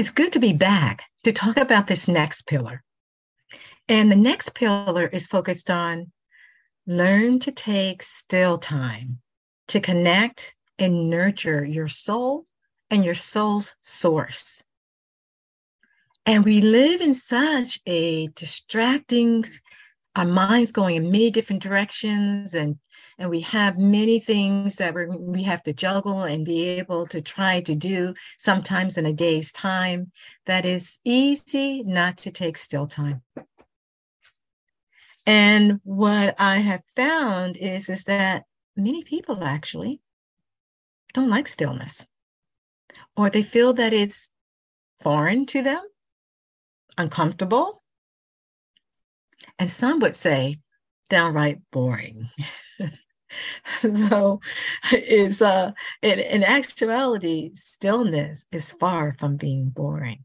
It's good to be back to talk about this next pillar. And the next pillar is focused on learn to take still time to connect and nurture your soul and your soul's source. And we live in such a distracting, our minds going in many different directions and and we have many things that we have to juggle and be able to try to do sometimes in a day's time. That is easy not to take still time. And what i have found is is that many people actually don't like stillness. Or they feel that it's foreign to them uncomfortable and some would say downright boring so is uh in, in actuality stillness is far from being boring.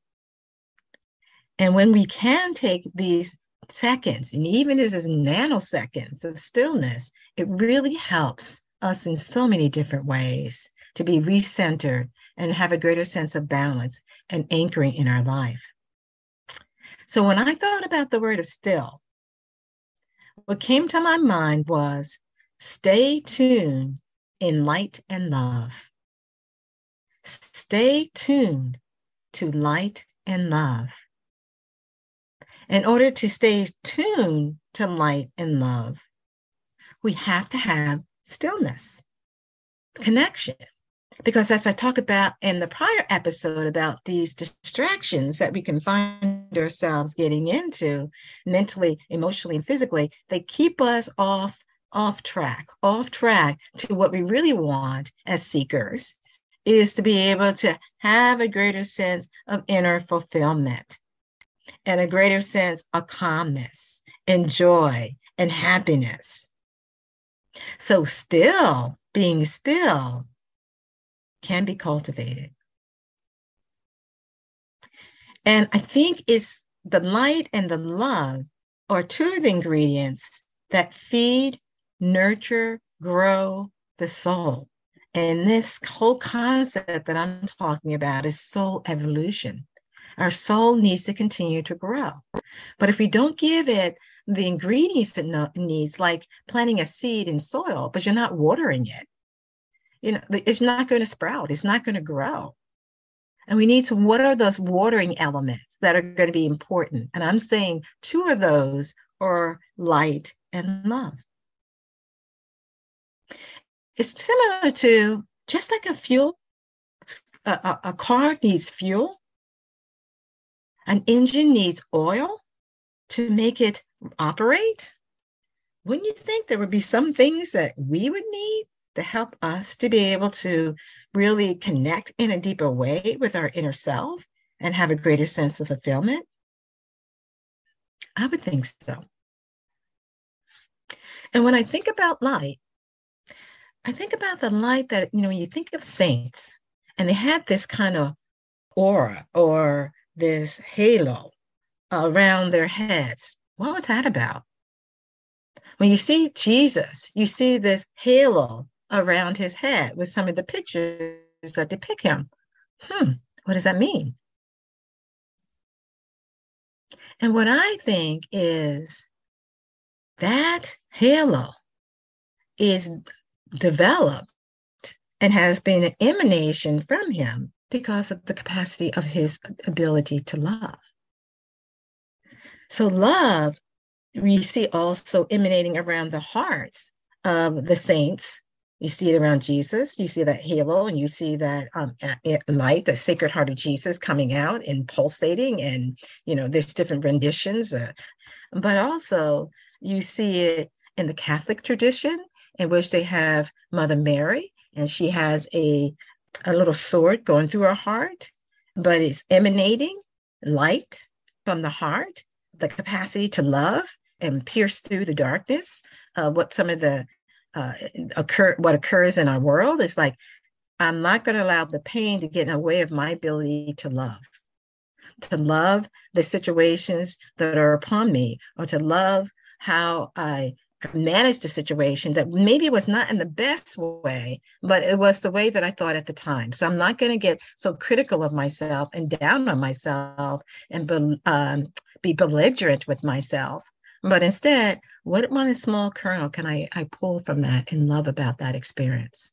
And when we can take these seconds and even as nanoseconds of stillness it really helps us in so many different ways to be recentered and have a greater sense of balance and anchoring in our life. So when i thought about the word of still what came to my mind was Stay tuned in light and love. Stay tuned to light and love. In order to stay tuned to light and love, we have to have stillness, connection. Because as I talked about in the prior episode about these distractions that we can find ourselves getting into mentally, emotionally, and physically, they keep us off off track, off track to what we really want as seekers is to be able to have a greater sense of inner fulfillment and a greater sense of calmness and joy and happiness. So, still being still can be cultivated. And I think it's the light and the love are two of the ingredients that feed nurture, grow the soul. And this whole concept that I'm talking about is soul evolution. Our soul needs to continue to grow. But if we don't give it the ingredients it needs, like planting a seed in soil, but you're not watering it, you know, it's not going to sprout, it's not going to grow. And we need to, what are those watering elements that are going to be important? And I'm saying two of those are light and love. It's similar to just like a fuel, a, a, car needs fuel, an engine needs oil to make it operate. Wouldn't you think there would be some things that we would need to help us to be able to really connect in a deeper way with our inner self and have a greater sense of fulfillment? I would think so. And when I think about light, I think about the light that, you know, when you think of saints and they had this kind of aura or this halo around their heads. What was that about? When you see Jesus, you see this halo around his head with some of the pictures that depict him. Hmm, what does that mean? And what I think is that halo is developed and has been an emanation from him because of the capacity of his ability to love. So, love we see also emanating around the hearts of the saints. You see it around Jesus. You see that halo, and you see that um, light, the Sacred Heart of Jesus, coming out and pulsating. And you know, there's different renditions, uh, but also you see it in the Catholic tradition, in which they have Mother Mary, and she has a a little sword going through her heart, but it's emanating light from the heart, the capacity to love and pierce through the darkness. Uh, what some of the uh, occur, what occurs in our world is like, I'm not going to allow the pain to get in the way of my ability to love, to love the situations that are upon me, or to love how I managed a situation that maybe was not in the best way, but it was the way that I thought at the time. So I'm not going to get so critical of myself and down on myself and be, um, be belligerent with myself. But instead, what one small kernel can I, I pull from that and love about that experience?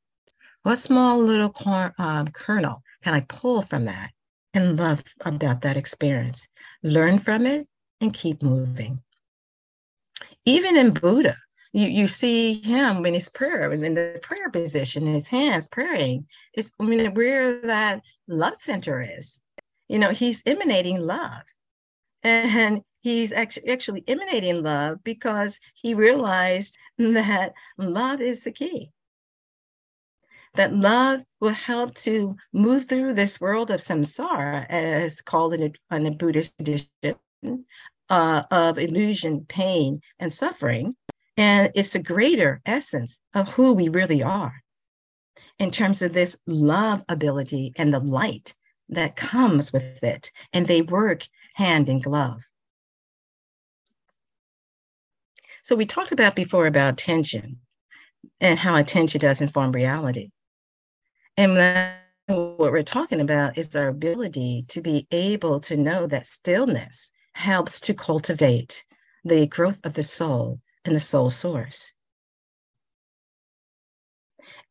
What small little cor- um, kernel can I pull from that and love about that experience? Learn from it and keep moving even in Buddha, you, you see him in his prayer and in the prayer position, his hands praying. It's I mean where that love center is. You know, he's emanating love. And he's actually, emanating love because he realized that love is the key. That love will help to move through this world of samsara, as called in a, in a Buddhist tradition, uh, of illusion, pain, and suffering. And it's the greater essence of who we really are in terms of this love ability and the light that comes with it. And they work hand in glove. So we talked about before about attention and how attention does inform reality. And what we're talking about is our ability to be able to know that stillness helps to cultivate the growth of the soul and the soul source.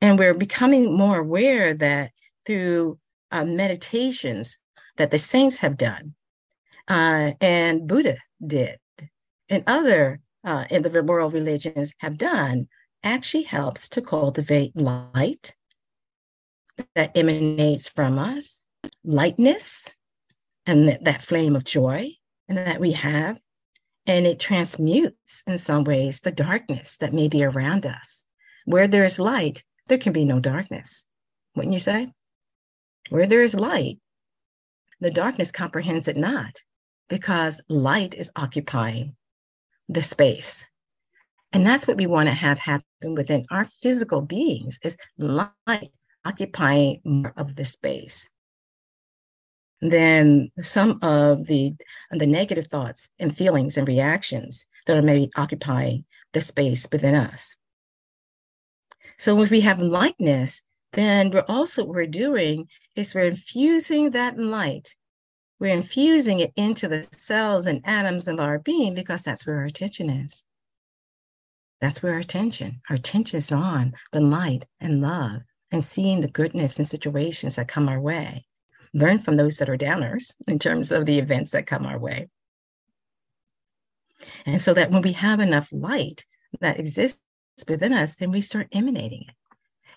And we're becoming more aware that through uh, meditations that the saints have done uh, and Buddha did and other uh, in the world religions have done actually helps to cultivate light that emanates from us, lightness, and that, that flame of joy that we have, and it transmutes in some ways the darkness that may be around us. Where there is light, there can be no darkness, wouldn't you say? Where there is light, the darkness comprehends it not because light is occupying the space. And that's what we want to have happen within our physical beings is light occupying more of the space than some of the the negative thoughts and feelings and reactions that are maybe occupying the space within us. So if we have lightness, then we're also what we're doing is we're infusing that light. We're infusing it into the cells and atoms of our being because that's where our attention is. That's where our attention, our attention is on the light and love and seeing the goodness in situations that come our way learn from those that are downers in terms of the events that come our way. And so that when we have enough light that exists within us, then we start emanating it.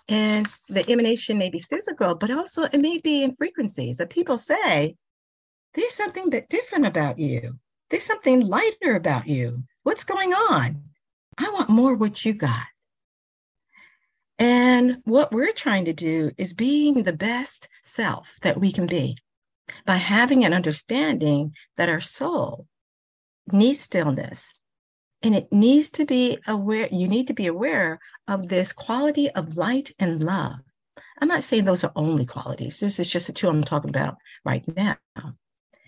And the emanation may be physical, but also it may be in frequencies that people say, there's something bit different about you. There's something lighter about you. What's going on? I want more what you got. And what we're trying to do is being the best self that we can be by having an understanding that our soul needs stillness and it needs to be aware, you need to be aware of this quality of light and love. I'm not saying those are only qualities. This is just the two I'm talking about right now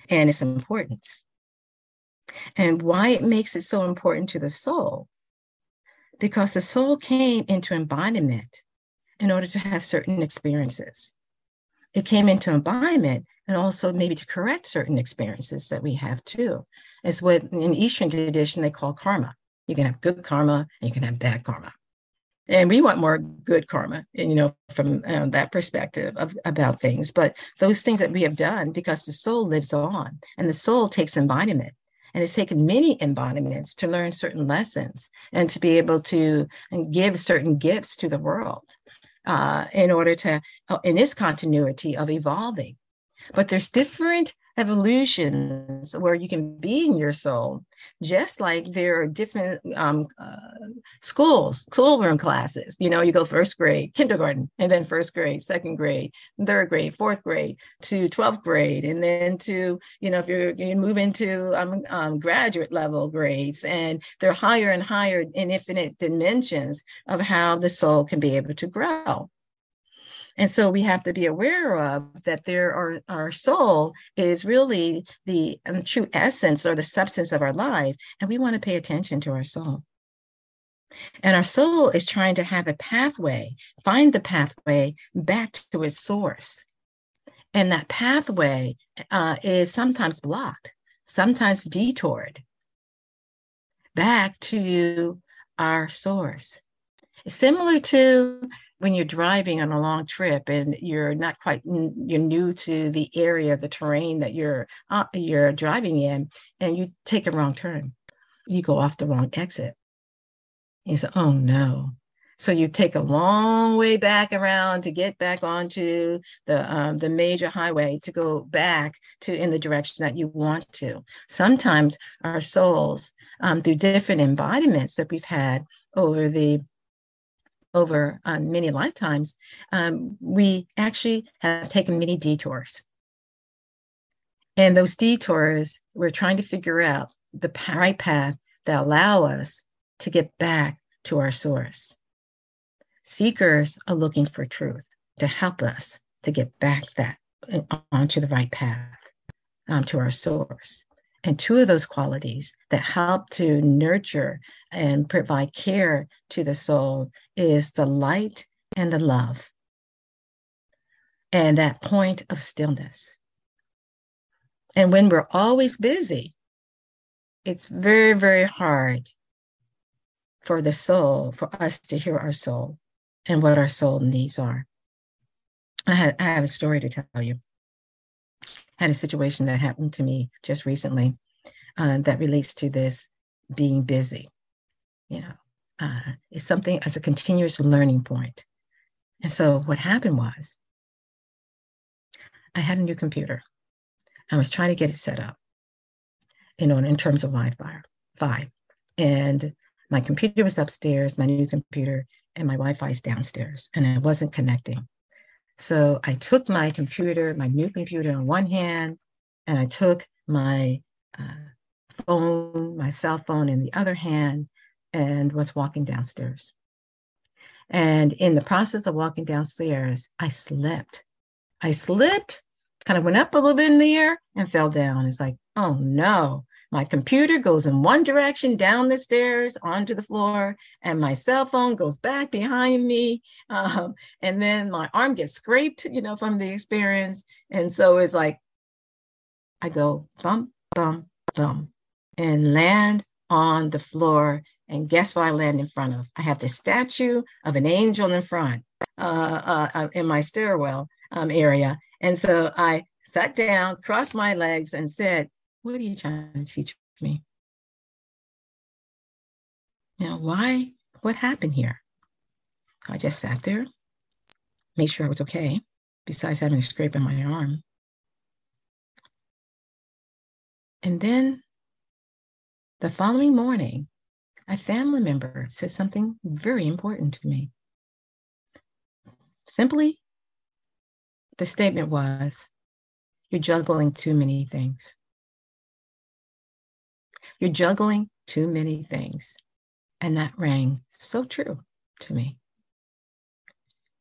and its importance. And why it makes it so important to the soul because the soul came into embodiment in order to have certain experiences. It came into embodiment and also maybe to correct certain experiences that we have too. It's what in Eastern tradition they call karma. You can have good karma and you can have bad karma. And we want more good karma, and you know, from um, that perspective of, about things. But those things that we have done, because the soul lives on and the soul takes embodiment And it's taken many embodiments to learn certain lessons and to be able to give certain gifts to the world uh, in order to, uh, in this continuity of evolving. But there's different evolutions where you can be in your soul, just like there are different um, uh, schools, schoolroom classes. You know, you go first grade, kindergarten, and then first grade, second grade, third grade, fourth grade, to 12th grade, and then to, you know, if you're you move into um, um, graduate level grades, and they're higher and higher in infinite dimensions of how the soul can be able to grow. And so we have to be aware of that there are our soul is really the um, true essence or the substance of our life. And we want to pay attention to our soul. And our soul is trying to have a pathway, find the pathway back to its source. And that pathway uh, is sometimes blocked, sometimes detoured back to our source. Similar to when you're driving on a long trip and you're not quite you're new to the area the terrain that you're uh, you're driving in and you take a wrong turn you go off the wrong exit you say oh no so you take a long way back around to get back onto the um, the major highway to go back to in the direction that you want to. Sometimes our souls, um, through different embodiments that we've had over the over um, many lifetimes, um, we actually have taken many detours. And those detours, we're trying to figure out the right path that allow us to get back to our source. Seekers are looking for truth to help us to get back that onto the right path, um, to our source. And two of those qualities that help to nurture and provide care to the soul is the light and the love. And that point of stillness. And when we're always busy, it's very, very hard for the soul, for us to hear our soul and what our soul needs are. I, had, I have a story to tell you had a situation that happened to me just recently uh, that relates to this being busy. You know, uh, it's something as a continuous learning point. And so what happened was I had a new computer. I was trying to get it set up, you know, in terms of Wi-Fi. Fi. And my computer was upstairs, my new computer, and my Wi-Fi is downstairs, and it wasn't connecting. So I took my computer, my new computer in one hand, and I took my uh, phone, my cell phone in the other hand, and was walking downstairs. And in the process of walking downstairs, I slipped. I slipped, kind of went up a little bit in the air and fell down. It's like, oh no, my computer goes in one direction down the stairs onto the floor, and my cell phone goes back behind me. Um, and then my arm gets scraped, you know, from the experience. And so it's like, I go bump, bump, bump, and land on the floor. And guess what I land in front of? I have the statue of an angel in front uh, uh, uh in my stairwell um, area. And so I sat down, crossed my legs, and said, what are you trying to teach me? Now, why? What happened here? I just sat there, made sure I was okay, besides having a scrape on my arm. And then the following morning, a family member said something very important to me. Simply, the statement was, You're juggling too many things. You're juggling too many things. And that rang so true to me.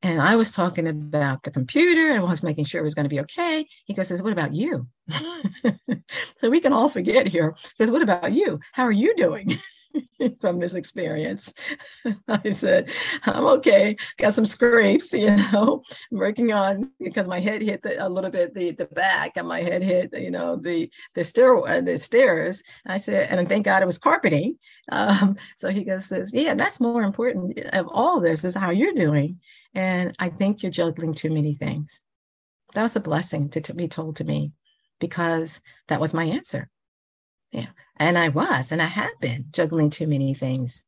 And I was talking about the computer and I was making sure it was going to be okay. He goes, says, what about you? so we can all forget here. He says, what about you? How are you doing? from this experience. I said, I'm okay. Got some scrapes, you know, I'm working on because my head hit the, a little bit the the back and my head hit, you know, the the stair uh, the stairs. I said, and thank God it was carpeting. Um, so he goes, says, yeah, that's more important of all this is how you're doing. And I think you're juggling too many things. That was a blessing to, to be told to me because that was my answer Yeah. And I was, and I had been juggling too many things.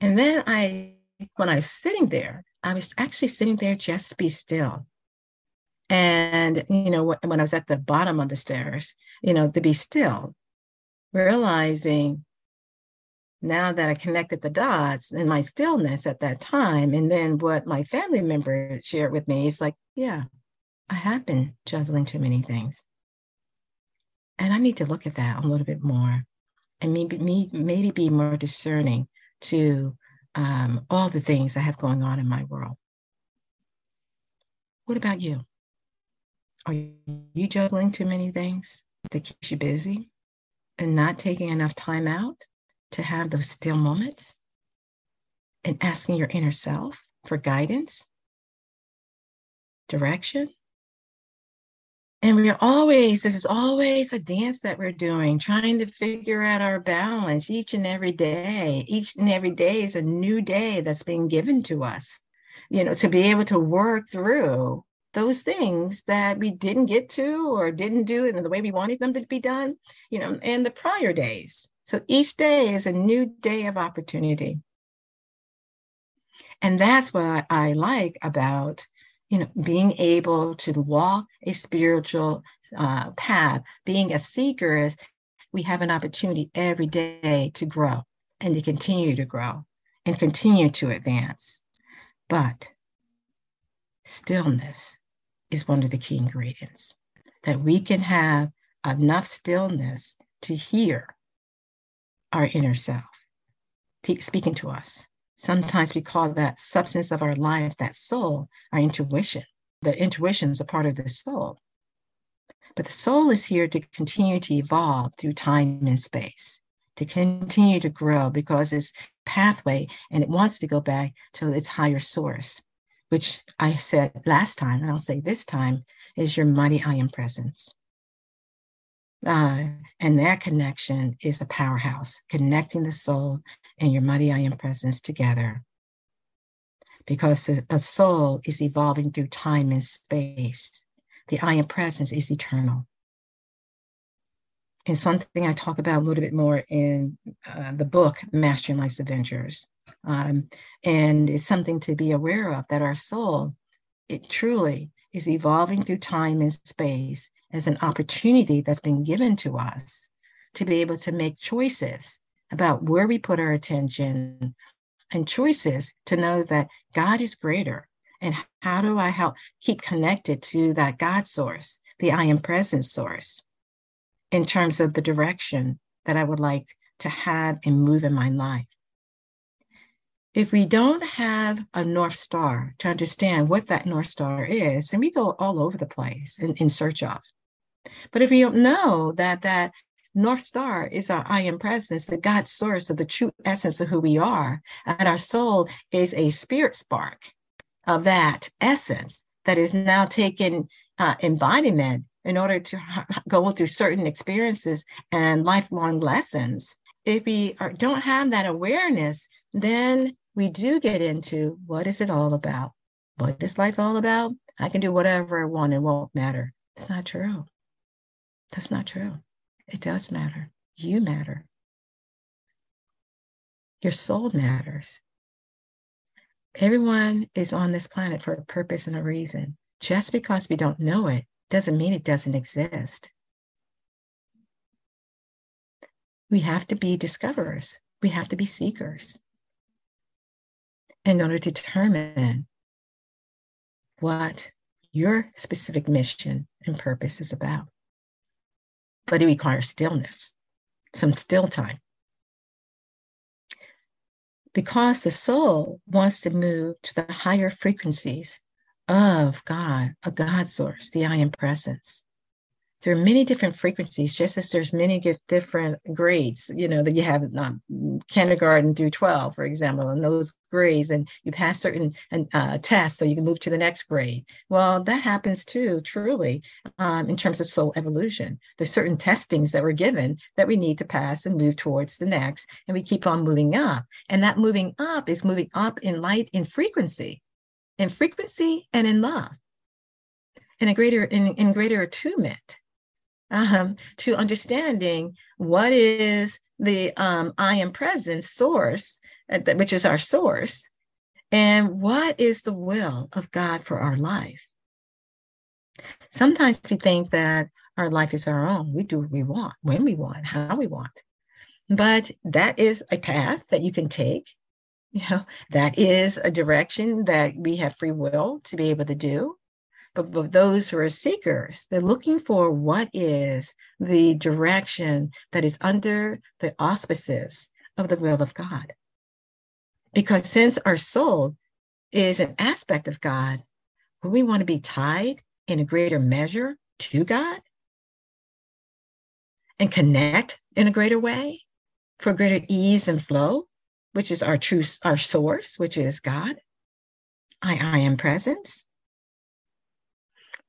And then I, when I was sitting there, I was actually sitting there just be still. And, you know, when I was at the bottom of the stairs, you know, to be still, realizing now that I connected the dots and my stillness at that time, and then what my family member shared with me is like, yeah, I have been juggling too many things. And I need to look at that a little bit more and maybe maybe be more discerning to um, all the things I have going on in my world. What about you? Are you juggling too many things that keeps you busy and not taking enough time out to have those still moments and asking your inner self for guidance, direction? And we're always, this is always a dance that we're doing, trying to figure out our balance each and every day. Each and every day is a new day that's being given to us, you know, to be able to work through those things that we didn't get to or didn't do in the way we wanted them to be done, you know, in the prior days. So each day is a new day of opportunity. And that's what I like about you know, being able to walk a spiritual uh, path, being a seeker is we have an opportunity every day to grow and to continue to grow and continue to advance. But stillness is one of the key ingredients that we can have enough stillness to hear our inner self speaking to us Sometimes we call that substance of our life, that soul, our intuition. The intuition is a part of the soul. But the soul is here to continue to evolve through time and space, to continue to grow because it's pathway and it wants to go back to its higher source, which I said last time, and I'll say this time, is your mighty I am presence. Uh, and that connection is a powerhouse, connecting the soul and your mighty I am presence together. Because a soul is evolving through time and space. The I am presence is eternal. It's one thing I talk about a little bit more in uh, the book, Mastering Life's Adventures. Um, and it's something to be aware of that our soul, it truly is evolving through time and space as an opportunity that's been given to us to be able to make choices about where we put our attention and choices to know that God is greater. And how do I help keep connected to that God source, the I am present source, in terms of the direction that I would like to have and move in my life? If we don't have a North Star to understand what that North Star is, and we go all over the place in, in search of. But if we don't know that that North Star is our I am presence, the God source of the true essence of who we are. And our soul is a spirit spark of that essence that is now taken uh, embodiment in order to go through certain experiences and lifelong lessons. If we are, don't have that awareness, then we do get into what is it all about? What is life all about? I can do whatever I want, it won't matter. It's not true. That's not true. It does matter. You matter. Your soul matters. Everyone is on this planet for a purpose and a reason. Just because we don't know it doesn't mean it doesn't exist. We have to be discoverers, we have to be seekers in order to determine what your specific mission and purpose is about but it requires stillness, some still time. Because the soul wants to move to the higher frequencies of God, a God source, the I am presence there are many different frequencies, just as there's many different grades, you know, that you have um, kindergarten through 12, for example, and those grades, and you pass certain uh, tests so you can move to the next grade. Well, that happens too, truly, um, in terms of soul evolution. There's certain testings that we're given that we need to pass and move towards the next, and we keep on moving up. And that moving up is moving up in light, in frequency, in frequency and in love, in a greater, in, in greater attunement um, to understanding what is the um, I am present source, uh, which is our source, and what is the will of God for our life. Sometimes we think that our life is our own. We do what we want, when we want, how we want. But that is a path that you can take. You know, that is a direction that we have free will to be able to do. But for those who are seekers, they're looking for what is the direction that is under the auspices of the will of God. Because since our soul is an aspect of God, we want to be tied in a greater measure to God and connect in a greater way for greater ease and flow, which is our true our source, which is God. I, I am presence.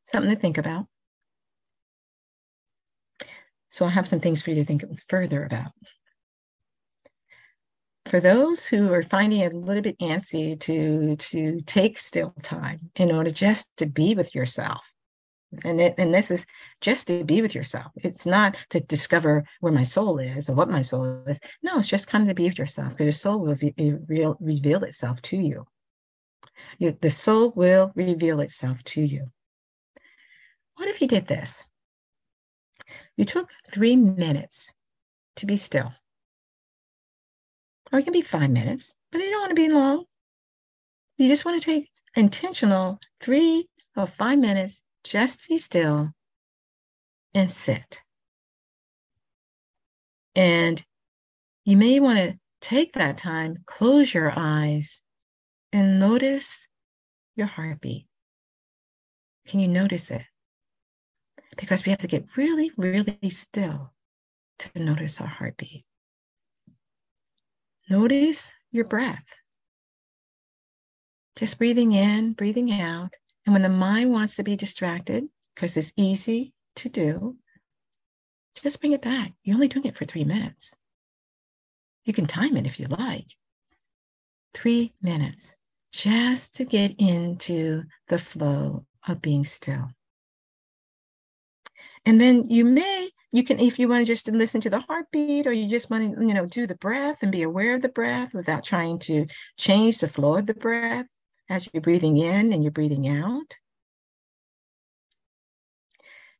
Something to think about. So I have some things for you to think further about. For those who are finding it a little bit antsy to, to take still time in order just to be with yourself, and it, and this is just to be with yourself. It's not to discover where my soul is or what my soul is. No, it's just kind of to be with yourself because your soul will reveal, itself to you. you. The soul will reveal itself to you. What if you did this? You took three minutes to be still. Or it can be five minutes, but you don't want to be long. You just want to take intentional three or five minutes just be still and sit. And you may want to take that time, close your eyes, and notice your heartbeat. Can you notice it? Because we have to get really, really still to notice our heartbeat. Notice your breath. Just breathing in, breathing out. And when the mind wants to be distracted, because it's easy to do, just bring it back. You're only doing it for three minutes. You can time it if you like. Three minutes just to get into the flow of being still. And then you may, you can, if you want to just listen to the heartbeat or you just want to, you know, do the breath and be aware of the breath without trying to change the flow of the breath, as you're breathing in and you're breathing out.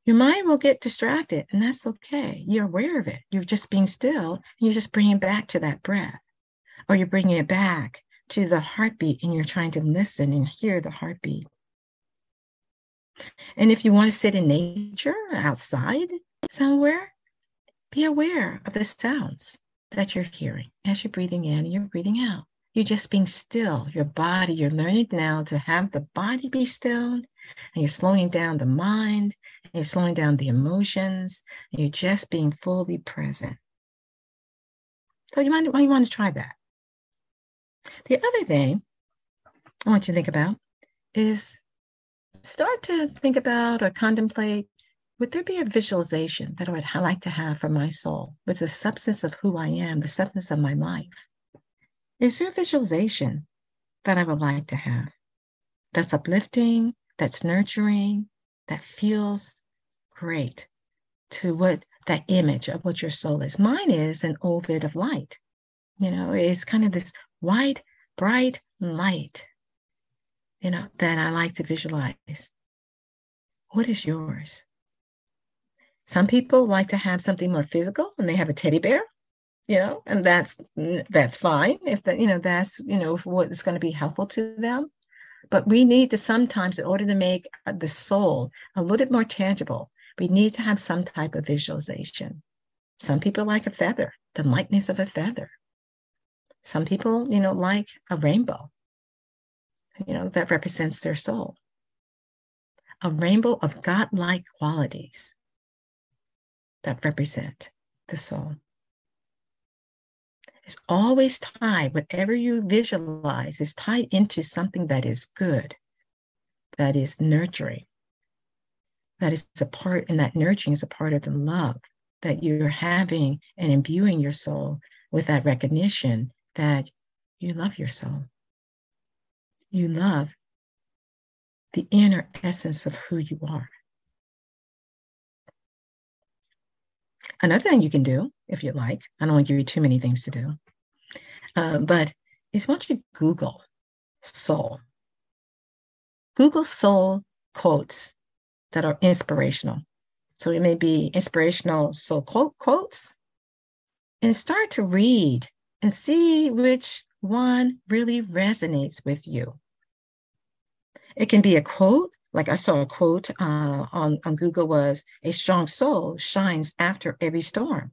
Your mind will get distracted, and that's okay. You're aware of it. You're just being still, you're just bringing back to that breath, or you're bringing it back to the heartbeat, and you're trying to listen and hear the heartbeat. And if you want to sit in nature outside somewhere, be aware of the sounds that you're hearing as you're breathing in and you're breathing out. You're just being still. Your body, you're learning now to have the body be still, and you're slowing down the mind, and you're slowing down the emotions, and you're just being fully present. So you might, you want to try that. The other thing I want you to think about is start to think about or contemplate would there be a visualization that I would like to have for my soul with the substance of who I am, the substance of my life? Is there a visualization that I would like to have that's uplifting, that's nurturing, that feels great to what that image of what your soul is? Mine is an ovoid of light. You know, it's kind of this white, bright light, you know, that I like to visualize. What is yours? Some people like to have something more physical and they have a teddy bear you know and that's that's fine if that you know that's you know what is going to be helpful to them but we need to sometimes in order to make the soul a little bit more tangible we need to have some type of visualization some people like a feather the lightness of a feather some people you know like a rainbow you know that represents their soul a rainbow of godlike qualities that represent the soul is always tied, whatever you visualize is tied into something that is good, that is nurturing, that is a part, and that nurturing is a part of the love that you're having and imbuing your soul with that recognition that you love your soul. You love the inner essence of who you are. Another thing you can do, if you'd like, I don't want to give you too many things to do, uh, but is once you Google soul, Google soul quotes that are inspirational. So it may be inspirational soul quote quotes, and start to read and see which one really resonates with you. It can be a quote, like I saw a quote uh, on, on Google was, a strong soul shines after every storm.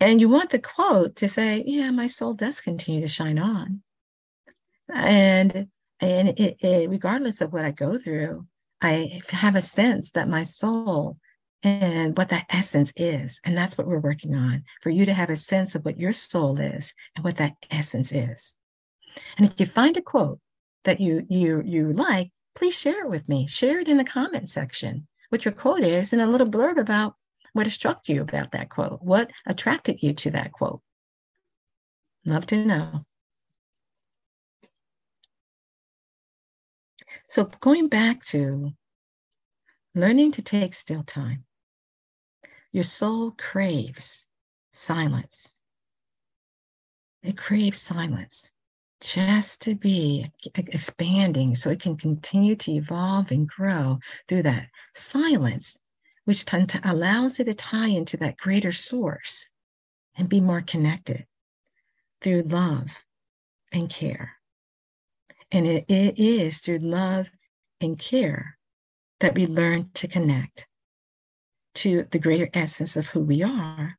And you want the quote to say, yeah, my soul does continue to shine on. And, and it, it, regardless of what I go through, I have a sense that my soul and what that essence is. And that's what we're working on for you to have a sense of what your soul is and what that essence is. And if you find a quote that you you you like, please share it with me. Share it in the comment section, what your quote is, and a little blurb about what struck you about that quote, what attracted you to that quote. Love to know. So going back to learning to take still time. Your soul craves silence. It craves silence just to be expanding so it can continue to evolve and grow through that silence, which t- allows it to tie into that greater source and be more connected through love and care. And it, it is through love and care that we learn to connect to the greater essence of who we are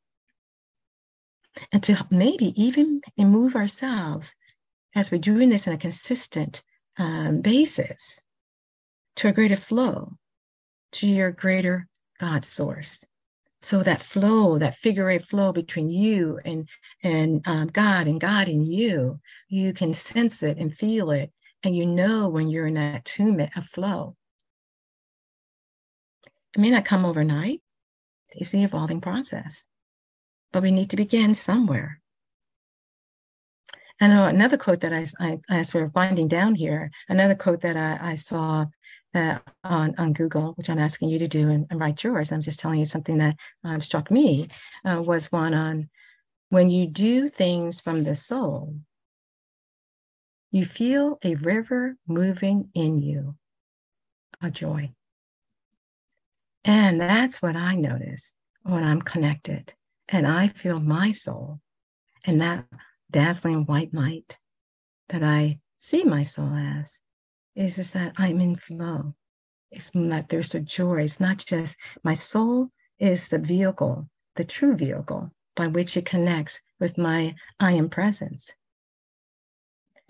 and to maybe even move ourselves as we're doing this on a consistent um, basis to a greater flow to your greater God source. So that flow, that figure eight flow between you and and um, God and God and you, you can sense it and feel it, and you know when you're in that attunement of flow. It may not come overnight, it's an evolving process. But we need to begin somewhere. And another quote that I, I, as we're winding down here, another quote that I, I saw uh, on, on Google, which I'm asking you to do and, and write yours, I'm just telling you something that um, struck me, uh, was one on when you do things from the soul, you feel a river moving in you, a joy. And that's what I notice when I'm connected and I feel my soul and that dazzling white light that I see my soul as is, is that I'm in flow. It's that there's a joy. It's not just my soul is the vehicle, the true vehicle by which it connects with my I am presence.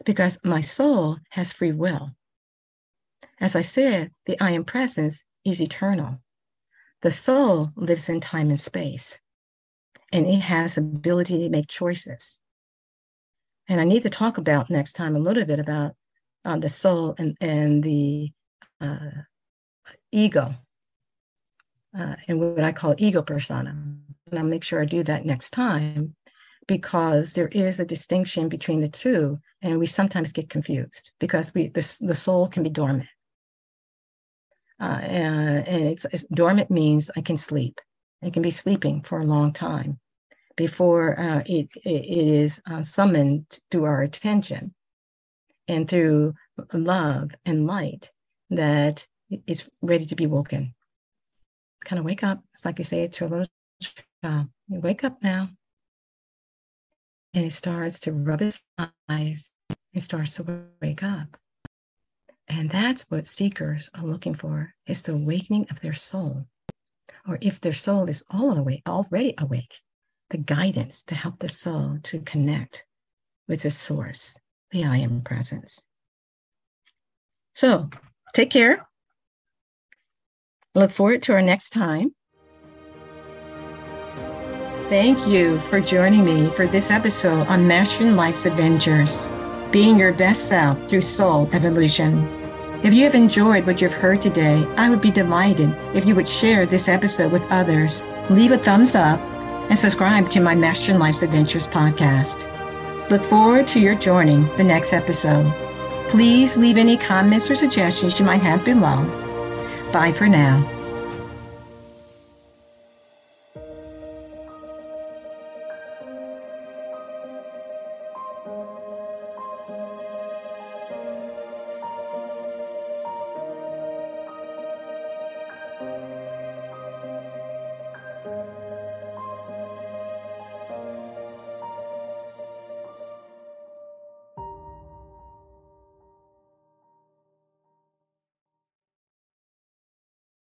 Because my soul has free will. As I said, the I am presence is eternal. The soul lives in time and space, and it has ability to make choices. And I need to talk about next time a little bit about uh, the soul and, and the uh, ego, uh, and what I call ego persona. And I'll make sure I do that next time because there is a distinction between the two, and we sometimes get confused because we the, the soul can be dormant uh, and, it's, it's, dormant means I can sleep. I can be sleeping for a long time before uh, it, it is uh, summoned to our attention and through love and light that is ready to be woken. Kind of wake up. It's like you say to a little child, you wake up now. And it starts to rub its eyes. It starts to wake up. And that's what seekers are looking for is the awakening of their soul. Or if their soul is all awake, already awake, the guidance to help the soul to connect with the source, the I am presence. So take care. Look forward to our next time. Thank you for joining me for this episode on Mastering Life's Adventures being your best self through soul evolution. If you have enjoyed what you've heard today, I would be delighted if you would share this episode with others, leave a thumbs up, and subscribe to my Mastering Life's Adventures podcast. Look forward to your joining the next episode. Please leave any comments or suggestions you might have below. Bye for now.